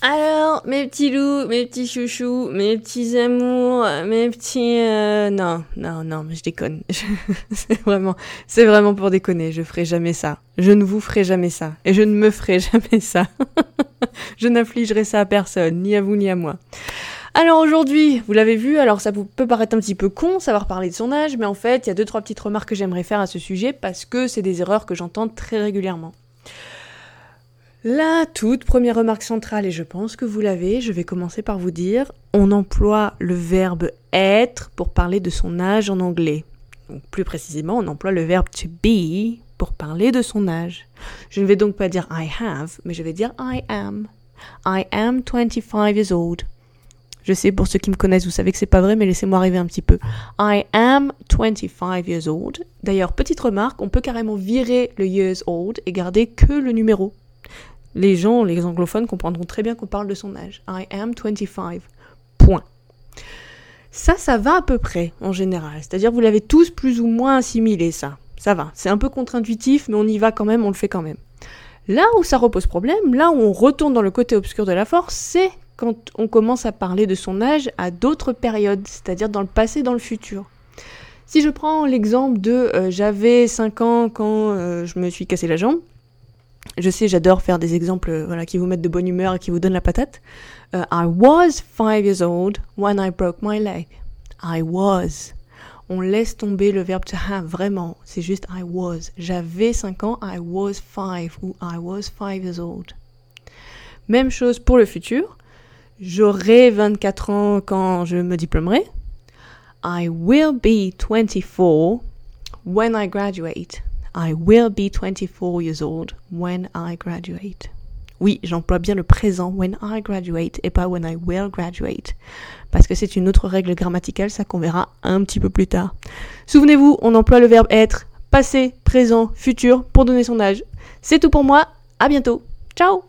Alors, mes petits loups, mes petits chouchous, mes petits amours, mes petits... euh, Non, non, non, mais je déconne. c'est vraiment, c'est vraiment pour déconner. Je ferai jamais ça. Je ne vous ferai jamais ça. Et je ne me ferai jamais ça. je n'infligerai ça à personne, ni à vous, ni à moi. Alors aujourd'hui, vous l'avez vu, alors ça peut paraître un petit peu con, savoir parler de son âge, mais en fait, il y a deux, trois petites remarques que j'aimerais faire à ce sujet parce que c'est des erreurs que j'entends très régulièrement. La toute première remarque centrale, et je pense que vous l'avez, je vais commencer par vous dire, on emploie le verbe être pour parler de son âge en anglais. Plus précisément, on emploie le verbe to be pour parler de son âge. Je ne vais donc pas dire I have, mais je vais dire I am. I am 25 years old. Je sais, pour ceux qui me connaissent, vous savez que c'est pas vrai, mais laissez-moi arriver un petit peu. I am 25 years old. D'ailleurs, petite remarque, on peut carrément virer le years old et garder que le numéro. Les gens, les anglophones comprendront très bien qu'on parle de son âge. I am 25. Point. Ça, ça va à peu près, en général. C'est-à-dire, vous l'avez tous plus ou moins assimilé, ça. Ça va. C'est un peu contre-intuitif, mais on y va quand même, on le fait quand même. Là où ça repose problème, là où on retourne dans le côté obscur de la force, c'est quand on commence à parler de son âge à d'autres périodes, c'est-à-dire dans le passé, dans le futur. Si je prends l'exemple de euh, j'avais 5 ans quand euh, je me suis cassé la jambe, je sais, j'adore faire des exemples euh, voilà, qui vous mettent de bonne humeur et qui vous donnent la patate. Euh, I was 5 years old when I broke my leg. I was. On laisse tomber le verbe to have, vraiment. C'est juste I was. J'avais 5 ans, I was 5 ou I was 5 years old. Même chose pour le futur. J'aurai 24 ans quand je me diplômerai. I will be 24 when I graduate. I will be 24 years old when I graduate. Oui, j'emploie bien le présent when I graduate et pas when I will graduate. Parce que c'est une autre règle grammaticale, ça qu'on verra un petit peu plus tard. Souvenez-vous, on emploie le verbe être, passé, présent, futur pour donner son âge. C'est tout pour moi, à bientôt. Ciao